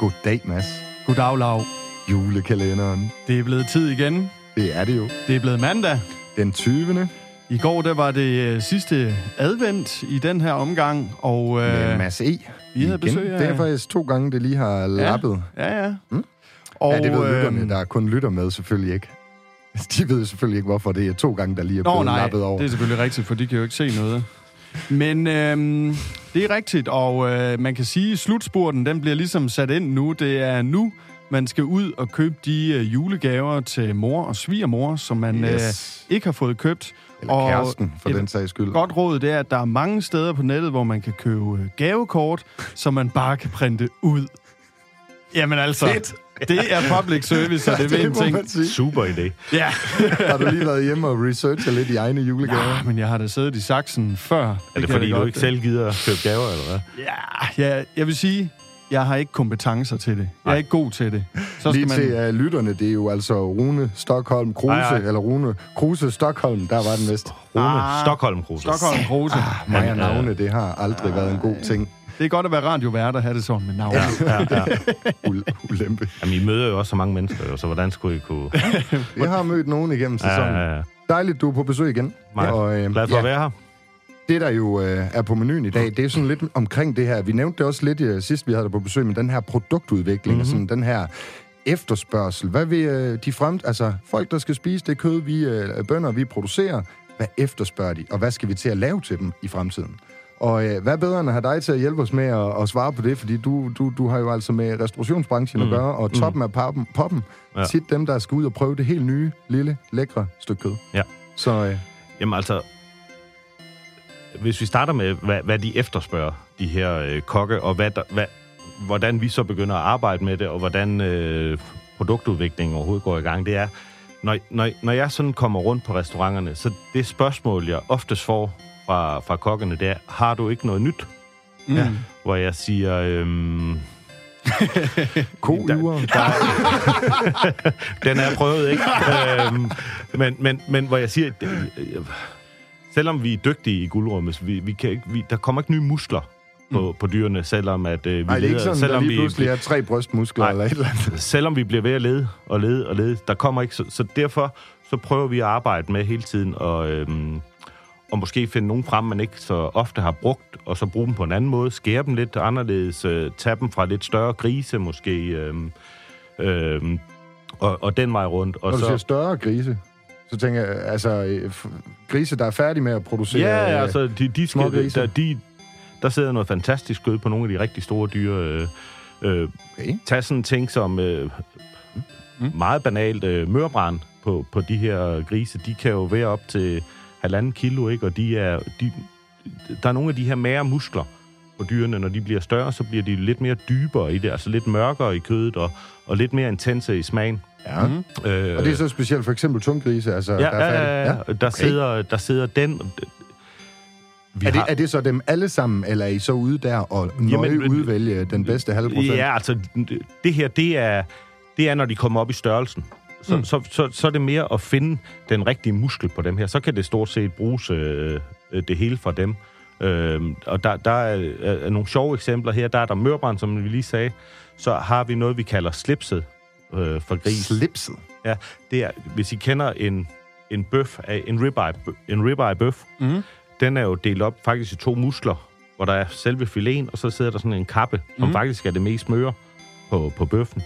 Goddag, Mads. Goddag, Lav. Julekalenderen. Det er blevet tid igen. Det er det jo. Det er blevet mandag. Den 20. I går der var det øh, sidste advent i den her omgang, og Med øh, Mads E. vi havde Igen. besøg af- Det er faktisk to gange, det lige har lappet. ja, ja. Mm. Og, ja, det ved øhm, lytterne. Der er kun lytter med, selvfølgelig ikke. De ved selvfølgelig ikke, hvorfor det er to gange, der lige er Nå, blevet nej, lappet over. det er selvfølgelig rigtigt, for de kan jo ikke se noget. Men øhm, det er rigtigt, og øh, man kan sige, at slutspurten den bliver ligesom sat ind nu. Det er nu, man skal ud og købe de øh, julegaver til mor og svigermor, som man yes. Yes. øh, ikke har fået købt. Eller og kæresten, for den sags skyld. Godt råd, det er, at der er mange steder på nettet, hvor man kan købe øh, gavekort, som man bare kan printe ud. Jamen altså, Fedt. Det er public service, og det er det en må ting. Super idé. Ja. Har du lige været hjemme og researchet lidt i egne julegaver? ja, men jeg har da siddet i saksen før. Er det, kan fordi, du godt- ikke selv gider at købe gaver, eller hvad? Ja, ja, jeg vil sige, jeg har ikke kompetencer til det. Jeg er ikke god til det. Så Lige skal man... til uh, lytterne, det er jo altså Rune Stockholm Kruse, Ej, ej. eller Rune Kruse Stockholm, der var den vist. Rune Ah, Stockholm Kruse. Stockholm Kruse. Ah, og Han, øh, navne, det har aldrig været en god ting. Det er godt at være radiovært og have det sådan med navn. Ja, ja, ja. U- ulempe. Jamen, I møder jo også så mange mennesker, jo, så hvordan skulle I kunne... Jeg har mødt nogen igennem Ja, sæsonen. ja, ja. Dejligt, du er på besøg igen. Mig. Og, øh, Glad for at være her. Det, der jo øh, er på menuen i dag, det er sådan lidt omkring det her. Vi nævnte det også lidt øh, sidst, vi havde dig på besøg, men den her produktudvikling, mm-hmm. sådan den her efterspørgsel. Hvad vil øh, de frem... Altså, folk, der skal spise det kød, vi øh, bønder, vi producerer, hvad efterspørger de, og hvad skal vi til at lave til dem i fremtiden? Og øh, hvad bedre end at have dig til at hjælpe os med at, at svare på det, fordi du, du, du har jo altså med restaurationsbranchen mm. at gøre, og toppen af poppen, poppen. Ja. tit dem, der skal ud og prøve det helt nye, lille, lækre stykke kød. Ja. Så øh, Jamen altså, hvis vi starter med, hvad, hvad de efterspørger, de her øh, kokke, og hvad der, hvad, hvordan vi så begynder at arbejde med det, og hvordan øh, produktudviklingen overhovedet går i gang, det er, når, når, når jeg sådan kommer rundt på restauranterne, så det spørgsmål, jeg oftest får fra, fra kokkene, det er, har du ikke noget nyt? Mm. Ja. Hvor jeg siger, øhm, ko-yver, den er prøvet, ikke? øhm, men, men, men hvor jeg siger, selvom vi er dygtige i guldrummet, vi, vi kan ikke, vi, der kommer ikke nye muskler på, på dyrene, selvom at øh, vi Nej, det er ikke sådan, selvom lige vi, pludselig er tre brystmuskler Nej. eller et eller andet. selvom vi bliver ved at lede og lede og lede, der kommer ikke, så, så derfor så prøver vi at arbejde med hele tiden og, øhm, og måske finde nogen frem, man ikke så ofte har brugt, og så bruge dem på en anden måde, skære dem lidt anderledes, øh, tage dem fra lidt større grise måske, øhm, øhm, og, og den vej rundt. Og Når du så, siger større grise, så tænker jeg, altså, øh, grise, der er færdige med at producere... Ja, øh, altså, de, de små skal, der, de, der sidder noget fantastisk kød på nogle af de rigtig store dyr. Øh, øh, Okay. tag sådan ting som øh, Mm. meget banalt øh, mørbrand på, på de her grise. De kan jo være op til halvanden kilo, ikke? Og de er, de, der er nogle af de her mære muskler på dyrene. Når de bliver større, så bliver de lidt mere dybere i det, altså lidt mørkere i kødet og, og lidt mere intense i smagen. Ja. Mm. Øh, Og det er så specielt for eksempel tunggrise, altså, ja, der er ja, færdige. ja, ja. Der, Okay. sidder, der sidder den... Vi Er det, er det så dem alle sammen, eller er I så ude der og nøje Jamen, udvælge den bedste halve procent? Ja, altså, det her, det er, det er, når de kommer op i størrelsen. Så, Mm. mm. så, så, så er det mere at finde den rigtige muskel på dem her. Så kan det stort set bruges øh, øh, det hele for dem. Øh, og der, der er, er, nogle sjove eksempler her. Der er der mørbrand, som vi lige sagde. Så har vi noget, vi kalder slipset øh, for gris. Slipset. Ja, det er, hvis I kender en, en bøf, af- en ribeye, en ribeye bøf, Mm. den er jo delt op faktisk i to muskler, hvor der er selve filen, og så sidder der sådan en kappe, som Mhm. faktisk er det mest møre på, på bøffen.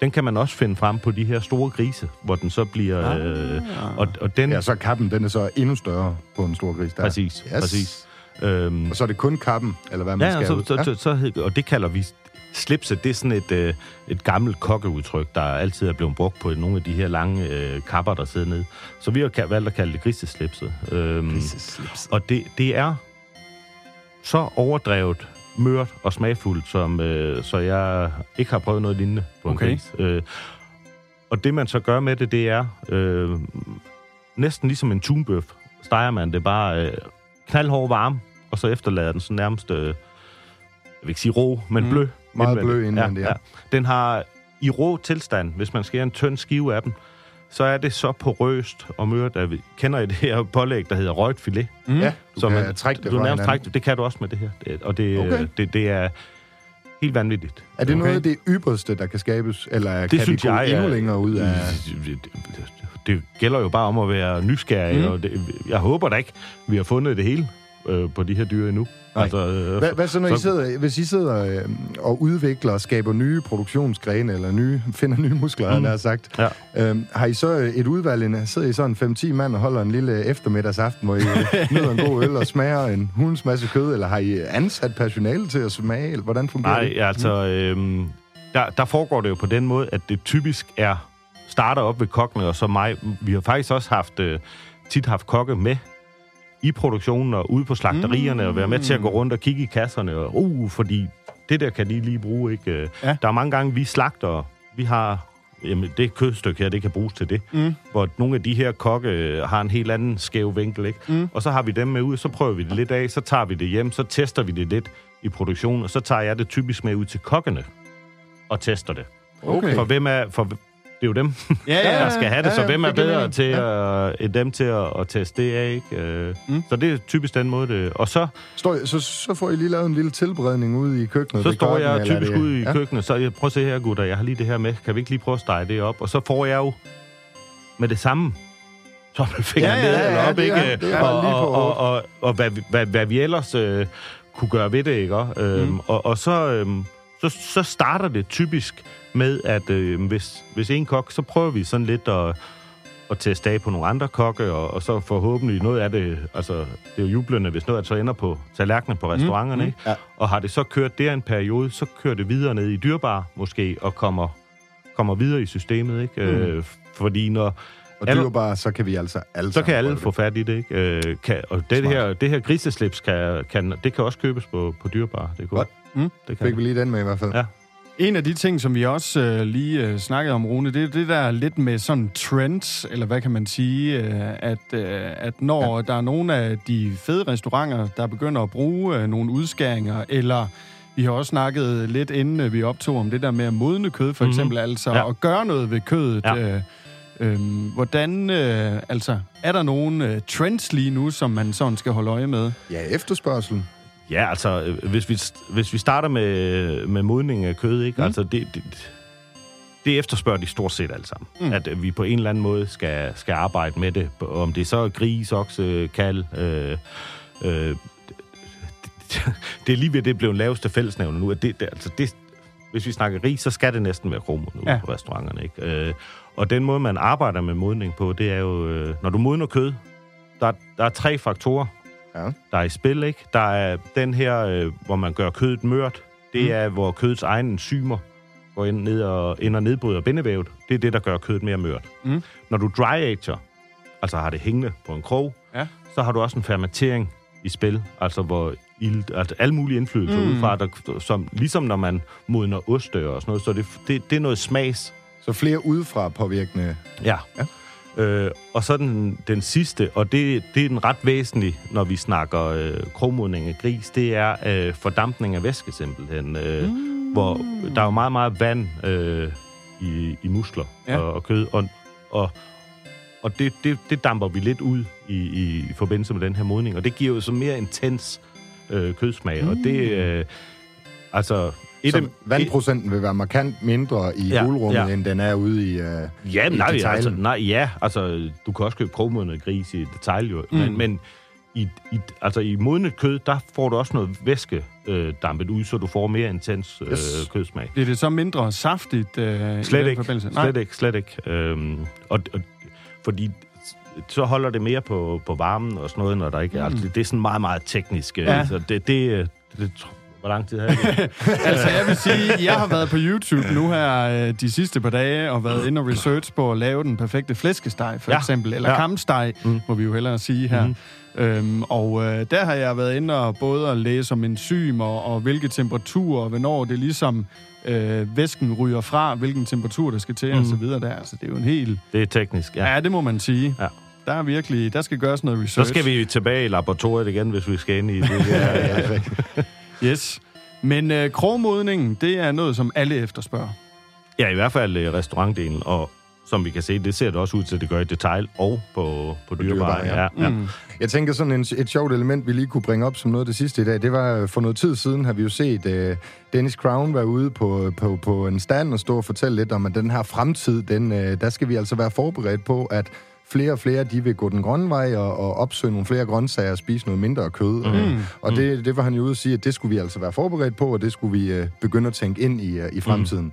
Den kan man også finde frem på de her store grise, hvor den så bliver... Ah. Øh, og, og den... Ja, så kappen, den er så endnu større på en stor gris. Der. præcis, Yes. præcis. Øhm, Og så er det kun kappen, eller hvad man ja, skal så, ud. så, så, så, hed- og det kalder vi slipset. Det er sådan et, øh, et gammelt kokkeudtryk, der altid er blevet brugt på nogle af de her lange øh, kapper, der sidder nede. Så vi har valgt at kalde det griseslipset. Øhm, Griseslipset. Og det, det er så overdrevet, mørt og smagfuldt, som, øh, så jeg ikke har prøvet noget lignende på Okay. en gris. Øh, og det, man så gør med det, det er øh, næsten ligesom en tunbøf. Steger man det bare øh, knaldhård varme, og så efterlader den så nærmest, øh, jeg vil ikke sige rå, men Mm. blø. Meget blø indvendigt, ja. Den har i rå tilstand, hvis man skærer en tynd skive af den, så er det så porøst og mørt. at vi kender I det her pålæg, der hedder røget filet? Mm. Ja, du Så kan man, trække det du fra nærmest trække det. Det kan du også med det her. Det, og det, Okay. det, det er... helt vanvittigt. Er det okay. Noget af det ypperste, der kan skabes, eller Det kan synes vi gå jeg endnu er- længere ud af... Det, det, det gælder jo bare om at være nysgerrig, mm. og det, jeg håber da ikke, vi har fundet det hele øh, på de her dyr endnu. Nej. Altså, øh, Hvad, hvad så, når I så- sidder, hvis I sidder øh, og udvikler og skaber nye produktionsgrene, eller nye, finder nye muskler, mm. har sagt, Ja. øhm, har I så øh, et udvalg, sidder I sådan 5-10 mand og holder en lille eftermiddagsaften, hvor I øh, nyder en god øl og smager en hundens masse kød, eller har I ansat personale til at smage, eller hvordan fungerer Nej, det? altså, øhm, der, der foregår det jo på den måde, at det typisk er starter op ved kokkene, og så mig. Vi har faktisk også haft øh, tit haft kokke med i produktionen og ude på slagterierne, mm. og være med til at gå rundt og kigge i kasserne, og uh, fordi det der kan de lige bruge, ikke? Øh, Ja. Der er mange gange, vi slagter, vi har, jamen det kødstykke her, det kan bruges til det, Mm. hvor nogle af de her kokke øh, har en helt anden skæv vinkel, ikke? Mm. Og så har vi dem med ud, så prøver vi det lidt af, så tager vi det hjem, så tester vi det lidt i produktionen, og så tager jeg det typisk med ud til kokkene og tester det. Okay. For hvem er... For, det er jo dem, Ja, ja. der skal have det, ja, så ja, hvem er det bedre til at, end dem til at, at teste det af, ikke? Øh, Mm. Så det er typisk den måde, det... Og så, Står, så, så får I lige lavet en lille tilberedning ude i køkkenet. så står jeg eller typisk det- ude i ja? køkkenet, så jeg, prøv at se her, gutter, jeg har lige det her med. Kan vi ikke lige prøve at stege det op? Og så får jeg jo med det samme tommelfingeren Ja, ja, ned ja, eller ja, op, det ikke? er- det er og, og, og, og, og hvad, vi- hvad, hvad vi ellers øh, kunne gøre ved det, ikke? Øhm, Mm. og, og så, øhm, så, så starter det typisk med, at øh, hvis, hvis en kok, så prøver vi sådan lidt at, at teste af på nogle andre kokke, og, og så forhåbentlig noget af det, altså det er jo jublende, hvis noget af det så ender på tallerkenen på restauranterne, mm. ikke? Ja. Og har det så kørt der en periode, så kører det videre ned i dyrbar måske, og kommer, kommer videre i systemet, ikke? Mm. Øh, fordi når, Og Alle- dyrbare, så kan vi altså alle så kan alle få fat i det, ikke? Øh, kan, og det Smart. her, det her griseslips, kan, kan, det kan også købes på, på dyrbar. Det, kunne, Godt. Mm. det kan Fik vi lige den med i hvert fald. Ja. En af de ting, som vi også øh, lige øh, snakkede om, Rune, det er det der lidt med sådan trends, eller hvad kan man sige, øh, at, øh, at når ja. der er nogle af de fede restauranter, der begynder at bruge øh, nogle udskæringer, eller vi har også snakket lidt inden øh, vi optog om det der med at modne kød, for Mhm. eksempel, altså Ja. at gøre noget ved kødet. Ja. Øh, øh, hvordan, øh, altså, er der nogle øh, trends lige nu, som man sådan skal holde øje med? Ja, efterspørgselen. Ja, altså, øh, hvis vi, hvis vi starter med, med modning af kød, ikke? Mm. Altså, det, det, det efterspørger de stort set alle sammen. Mm. At øh, vi på en eller anden måde skal, skal arbejde med det. Om det så er gris, okse, kald... Øh, øh, det, det er lige ved, det blev en laveste fællesnævner nu. At det, det, altså det, hvis vi snakker ris, så skal det næsten være kromo nu ja. på restauranterne. Ikke? Øh, og den måde, man arbejder med modning på, det er jo, øh, når du modner kød, der, der er tre faktorer, Ja. der er i spil. Ikke? Der er den her, øh, hvor man gør kødet mørt. Det Mm. er, hvor kødets egne enzymer går ind, ned og, ind og nedbryder bindevævet. Det er det, der gør kødet mere mørt. Mm. Når du dry ager, altså har det hængende på en krog, Ja. så har du også en fermentering i spil, altså hvor ild, altså alle mulige indflydelser Mm. udefra, der, som, ligesom når man modner oste og sådan noget, så det, det, det er noget smags. Så flere udefra påvirkende. Ja. Ja. Øh, og så den, den sidste, og det, det er den ret væsentlig, når vi snakker øh, krogmodning af gris, det er øh, fordampning af væske simpelthen. Øh, mm. Hvor der er jo meget, meget vand øh, i, i muskler Ja. ja. og, og kød, og, og, og det, det, det damper vi lidt ud i, i, i forbindelse med den her modning, og det giver jo så mere intens øh, kødsmag, mm. og det... Øh, altså... Et Så vandprocenten vil være markant mindre i Ja, gulrummet, ja. end den er ude i... Uh, Ja, i nej, altså, nej, ja, altså, du kan også købe krogmodnet gris i detail, jo. Mm. Men, men i, i, altså, i modnet kød, der får du også noget væske øh, dampet ud, så du får mere intens øh, Yes. kødsmag. Bliver det så mindre saftigt øh, i Slet ikke, forbindelse? Nej. slet ikke, slet ikke. Øhm, og, og, fordi så holder det mere på, på varmen og sådan noget, når der ikke er... Mm. Altså, det er sådan meget, meget teknisk. Ja. Ja. Altså, det, det, det, det, hvor lang tid har det? altså, jeg vil sige, jeg har været på YouTube nu her øh, de sidste par dage, og været inde og research på at lave den perfekte flæskesteg, for ja. Eksempel, eller Ja. kampsteg, mm. Mm. må vi jo hellere sige her. Mm. Øhm, og øh, der har jeg været inde og både at læse om enzymer, og hvilke temperaturer, og hvornår det ligesom øh, væsken ryger fra, hvilken temperatur der skal til, mm. og så videre der. Altså, det er jo en helt... Det er teknisk, ja. Ja, det må man sige. Ja. Der er virkelig... Der skal gøres noget Så research. skal vi tilbage i laboratoriet igen, hvis vi skal ind i det. Der. Yes. Men øh, krogmodningen, det er noget, som alle efterspørger. Ja, i hvert fald øh, restaurantdelen. Og som vi kan se, det ser det også ud til, at det gør i detail og på, på dyreveje. dyreveje, ja. Ja, ja. Mm. Jeg tænker sådan en, et sjovt element, vi lige kunne bringe op som noget af det sidste i dag, det var for noget tid siden, har vi jo set uh, Dennis Crown være ude på, på, på en stand og stå og fortælle lidt om, at den her fremtid, den, uh, der skal vi altså være forberedt på, at flere og flere, de vil gå den grønne vej og, og opsøge nogle flere grøntsager og spise noget mindre kød. Mm. Og det, det var han jo ude at sige, at det skulle vi altså være forberedt på, og det skulle vi uh, begynde at tænke ind i, uh, i fremtiden. Mm.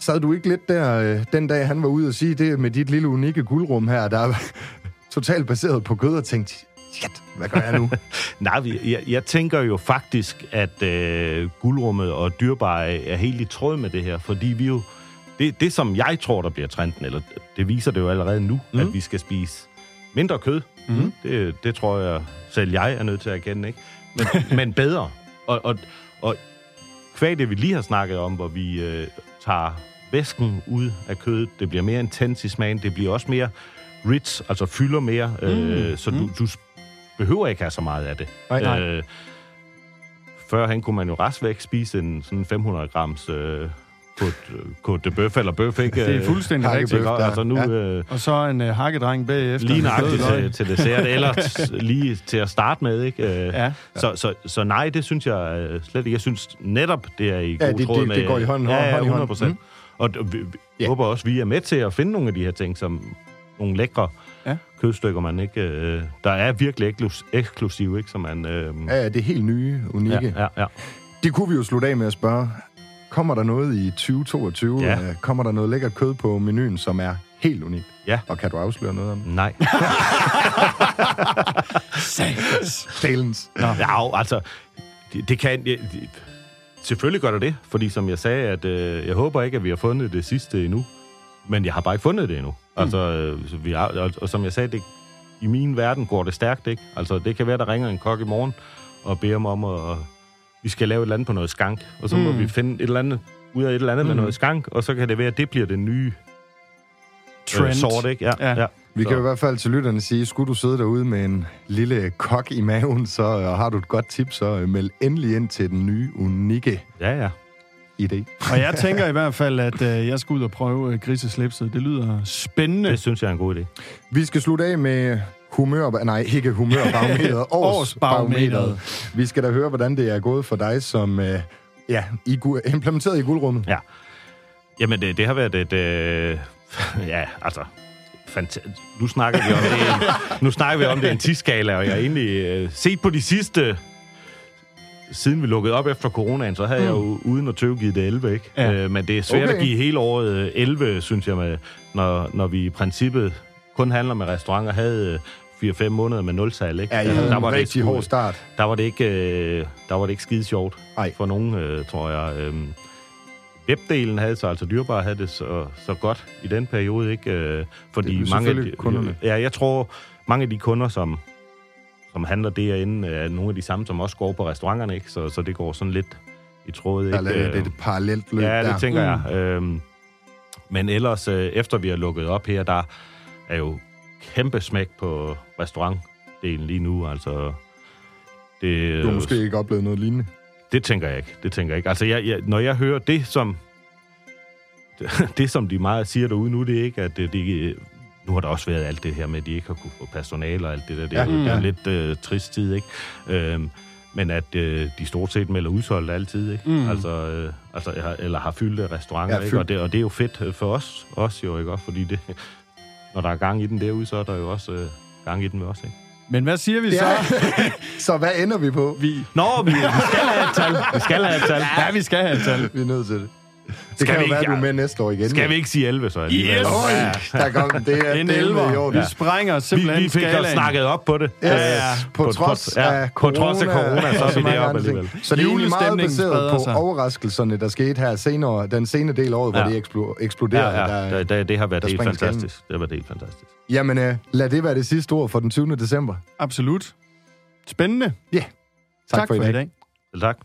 Sad du ikke lidt der, øh, den dag han var ude og sige det med dit lille unikke guldrum her, der er totalt baseret på kød, og tænkte, shit, hvad gør jeg nu? Nej, vi- jeg, jeg tænker jo faktisk, at øh, guldrummet og dyrbaje er helt i tråd med det her, fordi vi jo... Det, det, som jeg tror, der bliver trenden, eller det viser det jo allerede nu, mm. at vi skal spise mindre kød. Mm. Det, det tror jeg, selv jeg er nødt til at erkende, ikke? Men, men bedre. Og, og, og kvæg det, vi lige har snakket om, hvor vi øh, tager væsken ud af kødet, det bliver mere intens i smagen, det bliver også mere rich, altså fylder mere, øh, så du, du behøver ikke have så meget af det. Nej, nej. Øh, førhen kunne man jo restvæk spise en sådan 500 grams øh, Côte de bøf eller bøf, ikke? Det er fuldstændig Hakkebøf, rigtigt. der. Altså nu Ja. øh, Og så en uh, hakkedreng bagefter. lige nøjagtigt til, til dessert, eller t- lige til at starte med, ikke? Øh, Ja. Så, så, så nej, det synes jeg øh, slet ikke. Jeg synes netop, det er i god Ja, det- tråd det- med... det går i hånd- ja, ja, hånd i hånd. 100 procent. Mm. Og vi, vi Ja. håber også, vi er med til at finde nogle af de her ting, som nogle lækre Ja. kødstykker, man ikke... Øh, der er virkelig eklus- eksklusive, ikke? Som man... Øh, Ja, ja, det er helt nye, unikke. ja, ja, ja. Det kunne vi jo slutte af med at spørge. Kommer der noget i 2022? Ja. Øh, Kommer der noget lækkert kød på menuen, som er helt unikt? Ja. Og kan du afsløre noget om det? Nej. Talens. Ja, jo, altså, det, det kan... Det, det, selvfølgelig gør det det, fordi som jeg sagde, at øh, jeg håber ikke, at vi har fundet det sidste endnu. Men jeg har bare ikke fundet det endnu. Mm. Altså, øh, så vi har, og, og som jeg sagde, det, i min verden går det stærkt, ikke? Altså, det kan være, der ringer en kok i morgen og beder mig om, at og, vi skal lave et eller andet på noget skank. Og så må Mm. vi finde et eller andet ud af et eller andet mm. med Mm. noget skank, og så kan det være, at det bliver det nye Trend. øh, sort, ikke? Ja, Ja. ja. Vi Så- kan i hvert fald til lytterne sige, skulle du sidde derude med en lille kok i maven, så og har du et godt tip, så øh, meld endelig ind til den nye, unikke Ja, ja. idé. Og jeg tænker i hvert fald, at uh, jeg skal ud og prøve griseslipset. Det lyder spændende. Det synes jeg er en god idé. Vi skal slutte af med humør... Nej, ikke humørbarometeret. Årsbarometeret. Vi skal da høre, hvordan det er gået for dig, som øh, ja, i, implementeret i guldrummet. Ja. Jamen, det, det har været et... Øh, ja, altså... Fanta- nu snakker vi om det, nu snakker vi om det en tidsskala, og jeg har egentlig øh, set på de sidste... Siden vi lukkede op efter coronaen, så havde mm. jeg jo uden at tøve givet det 11, ikke? Ja. Øh, men det er svært Okay. at give hele året øh, 11, synes jeg, med, når, når vi i princippet kun handler med restauranter, havde øh, 4-5 måneder med nul salg, ikke? Ja, Altså, havde en det rigtig hård start. der var det ikke, øh, der var det ikke skide sjovt Ej. for nogen, øh, tror jeg. Øh, webdelen havde så, altså dyrbar havde det så, så godt i den periode, ikke? Øh, fordi Det mange af kunderne. Ja, jeg tror, mange af de kunder, som, som handler derinde, er nogle af de samme, som også går på restauranterne, ikke? Så, så det går sådan lidt i tråd, ikke? Eller, det er et parallelt løb Ja, der. det tænker mm. jeg. Øhm, men ellers, øh, efter vi har lukket op her, der er jo kæmpe smæk på restaurantdelen lige nu. Altså, det, Du har måske ikke oplevet noget lignende. det tænker jeg ikke. Det tænker jeg ikke. Altså, jeg, jeg, når jeg hører det, som det, som de meget siger derude nu, det er ikke, at det, det, nu har der også været alt det her med, at de ikke har kunne få personale og alt det der. Det er, Ja. det er Ja. en lidt øh, trist tid, ikke? Øhm, men at øh, de stort set melder udsolgt altid, ikke? Mm. Altså, øh, altså, har- eller har fyldte restauranter, Ja, ikke? fyldt. Og det, og det er jo fedt øh, for os, os jo, ikke? Også fordi det, når der er gang i den derude, så er der jo også øh, gang i den med os, ikke? Men hvad siger vi så? Ja. så hvad ender vi på? Vi, Nå, vi, vi skal have et tal. Vi skal have et tal. ja, vi skal have et tal. Vi er nødt til det. Det Skal kan vi jo være, ikke- du er med næste år igen. Skal vi ikke sige 11, så alligevel? Yes! Øj, der kom, det er En det er med i 11'er. orden. Vi sprænger Vi, simpelthen vi fik skalaen. snakket op på det. Yes. Ja, ja. På, På- trods på- ja, af på trods af corona, så er vi ting. alligevel. Så det er egentlig meget Julestemningen baseret på sig. overraskelserne, der skete her senere, den sene del af året, hvor Ja. det eksplo- eksploderede. Ja, ja. Der, Det, det, det har været der helt fantastisk. Det har været helt fantastisk. Jamen, øh, lad det være det sidste ord for den 20. december. Absolut. Spændende. Ja, tak, tak for i dag. Vel, tak.